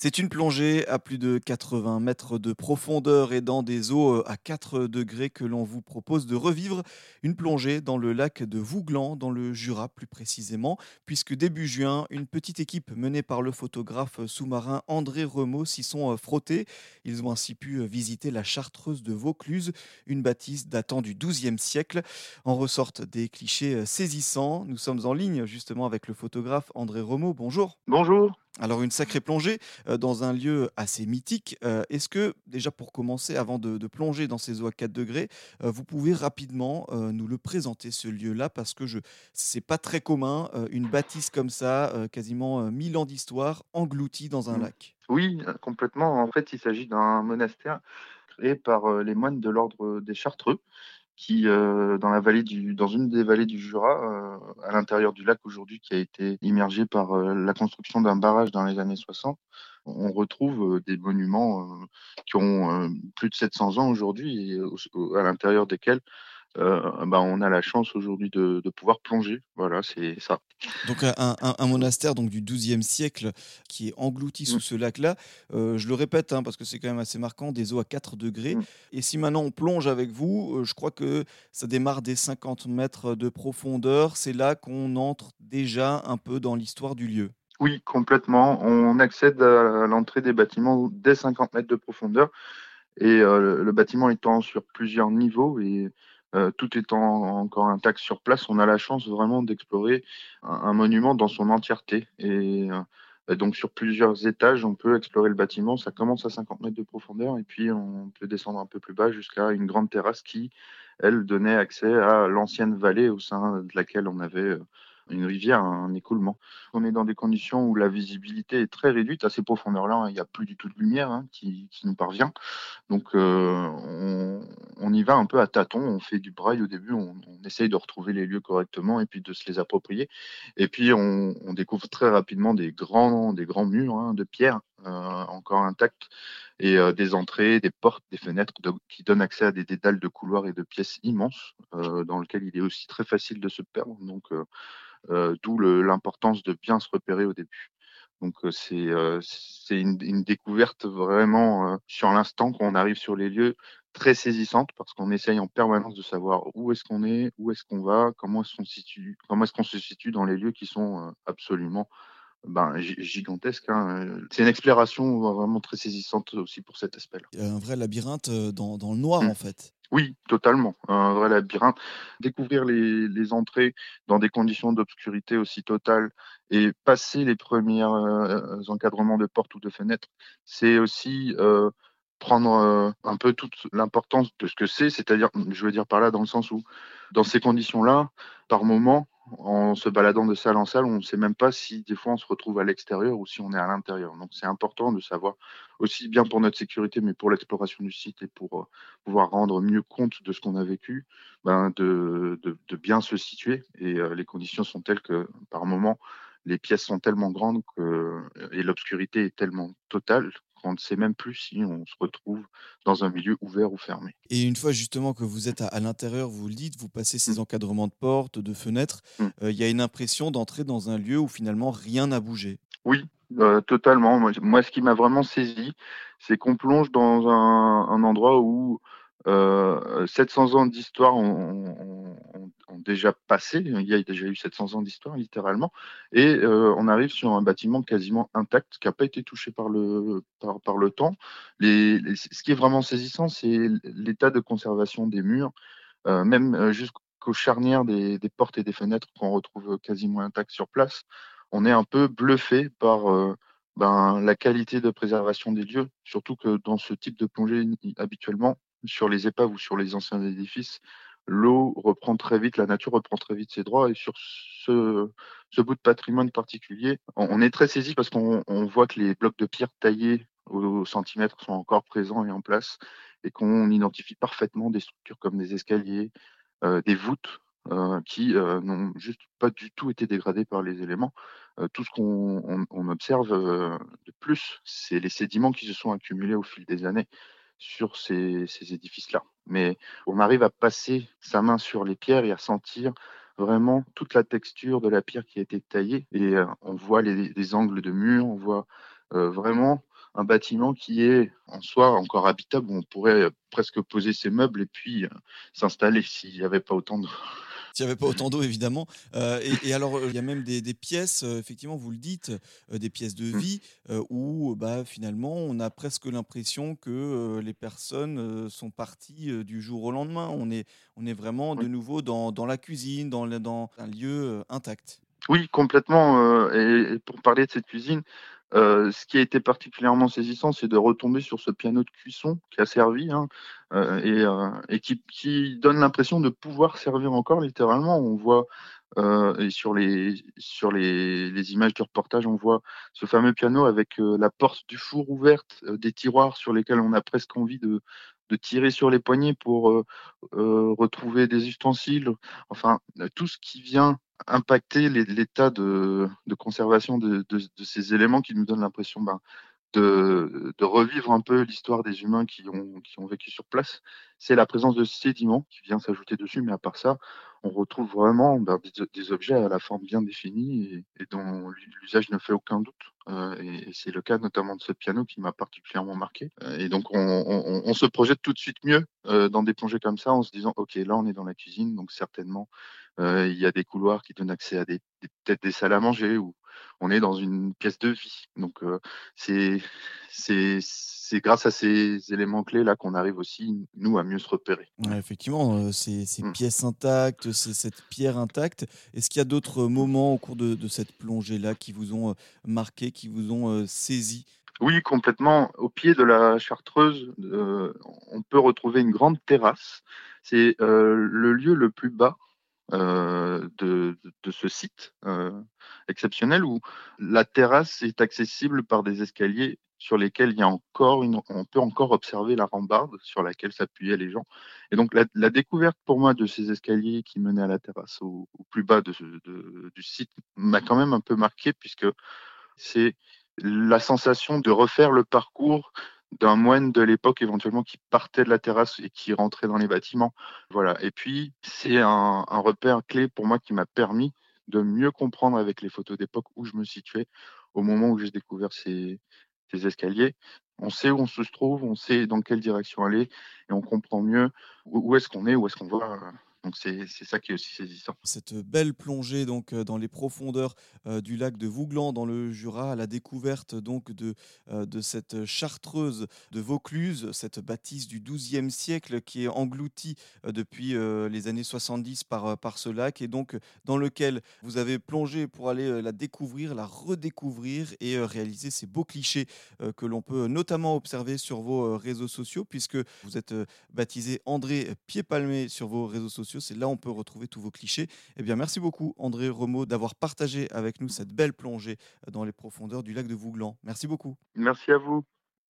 C'est une plongée à plus de 80 mètres de profondeur et dans des eaux à 4 degrés que l'on vous propose de revivre. Une plongée dans le lac de Vouglan, dans le Jura plus précisément, puisque début juin, une petite équipe menée par le photographe sous-marin André Remaud s'y sont frottés. Ils ont ainsi pu visiter la chartreuse de Vaucluse, une bâtisse datant du XIIe siècle. En ressortent des clichés saisissants. Nous sommes en ligne justement avec le photographe André Remaud. Bonjour. Bonjour. Alors une sacrée plongée euh, dans un lieu assez mythique. Euh, est-ce que déjà pour commencer, avant de, plonger dans ces eaux à 4 degrés, euh, vous pouvez rapidement nous le présenter ce lieu-là? Parce que je c'est pas très commun une bâtisse comme ça, quasiment 1000 ans d'histoire engloutie dans un Mmh. lac. Oui, complètement. En fait, il s'agit d'un monastère créé par les moines de l'ordre des Chartreux qui, euh, dans la vallée du, dans une des vallées du Jura, euh, à l'intérieur du lac aujourd'hui, qui a été immergé par euh, la construction d'un barrage dans les années 60, on retrouve des monuments qui ont plus de 700 ans aujourd'hui et à l'intérieur desquels euh, bah, on a la chance aujourd'hui de, pouvoir plonger. Voilà, c'est ça. Donc un, monastère donc du XIIe siècle qui est englouti sous mm. ce lac-là. Euh, je le répète hein, parce que c'est quand même assez marquant, des eaux à 4 degrés. Mm. Et si maintenant on plonge avec vous, euh, je crois que ça démarre des 50 mètres de profondeur. C'est là qu'on entre déjà un peu dans l'histoire du lieu. Oui, complètement. On accède à l'entrée des bâtiments dès 50 mètres de profondeur. Et le bâtiment étant sur plusieurs niveaux et euh, tout étant encore intact sur place, on a la chance vraiment d'explorer un, monument dans son entièreté. Et, euh, donc sur plusieurs étages, on peut explorer le bâtiment. Ça commence à 50 mètres de profondeur et puis on peut descendre un peu plus bas jusqu'à une grande terrasse qui, elle, donnait accès à l'ancienne vallée au sein de laquelle on avait euh, une rivière, un écoulement. On est dans des conditions où la visibilité est très réduite. À ces profondeurs-là, hein, il n'y a plus du tout de lumière hein, qui, nous parvient. Donc, on, y va un peu à tâtons. On fait du braille au début. On, essaye de retrouver les lieux correctement et puis de se les approprier. Et puis, on, découvre très rapidement des grands, murs hein, de pierre euh, encore intacts et euh, des entrées, des portes, des fenêtres qui donnent accès à des dédales de couloirs et de pièces immenses dans lesquelles il est aussi très facile de se perdre. Donc, euh, d'où l'importance de bien se repérer au début. Donc euh, c'est euh, une, découverte vraiment sur l'instant quand on arrive sur les lieux très saisissante parce qu'on essaye en permanence de savoir où est-ce qu'on est, où est-ce qu'on va, comment est-ce qu'on situe, comment est-ce qu'on se situe dans les lieux qui sont absolument ben, gigantesques. Hein. C'est une exploration vraiment très saisissante aussi pour cet aspect-là. Il y a un vrai labyrinthe dans, dans le noir mmh. en fait. Oui, totalement. Un vrai labyrinthe. Découvrir les, entrées dans des conditions d'obscurité aussi totales et passer les premiers euh, encadrements de portes ou de fenêtres, c'est aussi euh, prendre euh, un peu toute l'importance de ce que c'est, c'est-à-dire, je veux dire par là, dans le sens où, dans ces conditions-là, par moment, en se baladant de salle en salle, on ne sait même pas si des fois on se retrouve à l'extérieur ou si on est à l'intérieur. Donc c'est important de savoir, aussi bien pour notre sécurité, mais pour l'exploration du site et pour euh, pouvoir rendre mieux compte de ce qu'on a vécu, ben de, bien se situer. Et euh, les conditions sont telles que par moment, les pièces sont tellement grandes et l'obscurité est tellement totale on ne sait même plus si on se retrouve dans un milieu ouvert ou fermé. Et une fois justement que vous êtes à, l'intérieur, vous le dites, vous passez ces mmh. encadrements de portes, de fenêtres, mmh. euh, il y a une impression d'entrer dans un lieu où finalement rien n'a bougé. Oui, euh, totalement. Moi, ce qui m'a vraiment saisi, c'est qu'on plonge dans un endroit où 700 euh, ans d'histoire ont, déjà passé, il y a déjà eu 700 ans d'histoire littéralement, et euh, on arrive sur un bâtiment quasiment intact qui n'a pas été touché par le, par, le temps. ce qui est vraiment saisissant, c'est l'état de conservation des murs, euh, même jusqu'aux charnières des, portes et des fenêtres qu'on retrouve quasiment intactes sur place. On est un peu bluffé par ben, la qualité de préservation des lieux, surtout que dans ce type de plongée, habituellement, sur les épaves ou sur les anciens édifices, l'eau reprend très vite, la nature reprend très vite ses droits. Et sur ce, bout de patrimoine particulier, on, est très saisi parce qu'on voit que les blocs de pierre taillés au, centimètre sont encore présents et en place et qu'on identifie parfaitement des structures comme des escaliers, euh, des voûtes euh, qui euh, n'ont juste pas du tout été dégradées par les éléments. tout ce qu'on observe de plus, c'est les sédiments qui se sont accumulés au fil des années sur ces, édifices-là. Mais on arrive à passer sa main sur les pierres et à sentir vraiment toute la texture de la pierre qui a été taillée. Et euh, on voit les, angles de mur, on voit euh, vraiment un bâtiment qui est en soi encore habitable, où on pourrait presque poser ses meubles et puis s'installer s'il n'y avait pas autant de s'il n'y avait pas autant d'eau, évidemment. Euh, et, alors, il y a même des, pièces, euh, effectivement, vous le dites, euh, des pièces de mmh. vie, où bah, finalement, on a presque l'impression que les personnes sont parties du jour au lendemain. On est, on est vraiment de nouveau dans, dans, la cuisine, dans, dans un lieu intact. Oui, complètement. et, pour parler de cette cuisine, euh, ce qui a été particulièrement saisissant, c'est de retomber sur ce piano de cuisson qui a servi hein, euh, et, euh, qui, donne l'impression de pouvoir servir encore littéralement. On voit et sur les, images du reportage, on voit ce fameux piano avec la porte du four ouverte, des tiroirs sur lesquels on a presque envie de de tirer sur les poignets pour retrouver des ustensiles, enfin tout ce qui vient impacter l'état de, conservation de, ces éléments qui nous donnent l'impression ben, de, revivre un peu l'histoire des humains qui ont, vécu sur place, c'est la présence de sédiments qui vient s'ajouter dessus. Mais à part ça, on retrouve vraiment ben, des, objets à la forme bien définie et, dont l'usage ne fait aucun doute. Euh, et, c'est le cas notamment de ce piano qui m'a particulièrement marqué. Euh, et donc on, se projette tout de suite mieux euh, dans des plongées comme ça en se disant, OK, là on est dans la cuisine, donc certainement il y a des couloirs qui donnent accès à des, peut-être des salles à manger ou on est dans une pièce de vie. Donc c'est c'est grâce à ces éléments clés là qu'on arrive aussi nous à mieux se repérer. effectivement, ces, mmh. pièces intactes, cette pierre intacte. Est-ce qu'il y a d'autres moments au cours de, cette plongée là qui vous ont marqué, qui vous ont saisi? Oui, complètement. Au pied de la Chartreuse, on peut retrouver une grande terrasse. C'est le lieu le plus bas euh, de, ce site euh, exceptionnel où la terrasse est accessible par des escaliers sur lesquels il y a encore on peut encore observer la rambarde sur laquelle s'appuyaient les gens. Et donc la, découverte pour moi de ces escaliers qui menaient à la terrasse au, plus bas du site m'a quand même un peu marqué puisque c'est la sensation de refaire le parcours d'un moine de l'époque éventuellement qui partait de la terrasse et qui rentrait dans les bâtiments. Voilà. Et puis c'est un, repère clé pour moi qui m'a permis de mieux comprendre avec les photos d'époque où je me situais au moment où j'ai découvert ces, ces escaliers. On sait où on se trouve, on sait dans quelle direction aller et on comprend mieux où est-ce qu'on est, où est-ce qu'on va donc c'est ça qui est aussi saisissant. Cette belle plongée donc dans les profondeurs du lac de Vouglan dans le Jura, à la découverte donc de, de cette chartreuse de Vaucluse, cette bâtisse du XIIe siècle qui est engloutie depuis les années 70 par, par ce lac et donc dans lequel vous avez plongé pour aller la découvrir, la redécouvrir et réaliser ces beaux clichés que l'on peut notamment observer sur vos réseaux sociaux puisque vous êtes baptisé André Pied-Palmé sur vos réseaux c'est là où on peut retrouver tous vos clichés. Eh bien, merci beaucoup, André Remo, d'avoir partagé avec nous cette belle plongée dans les profondeurs du lac de Vouglan. Merci beaucoup. Merci à vous.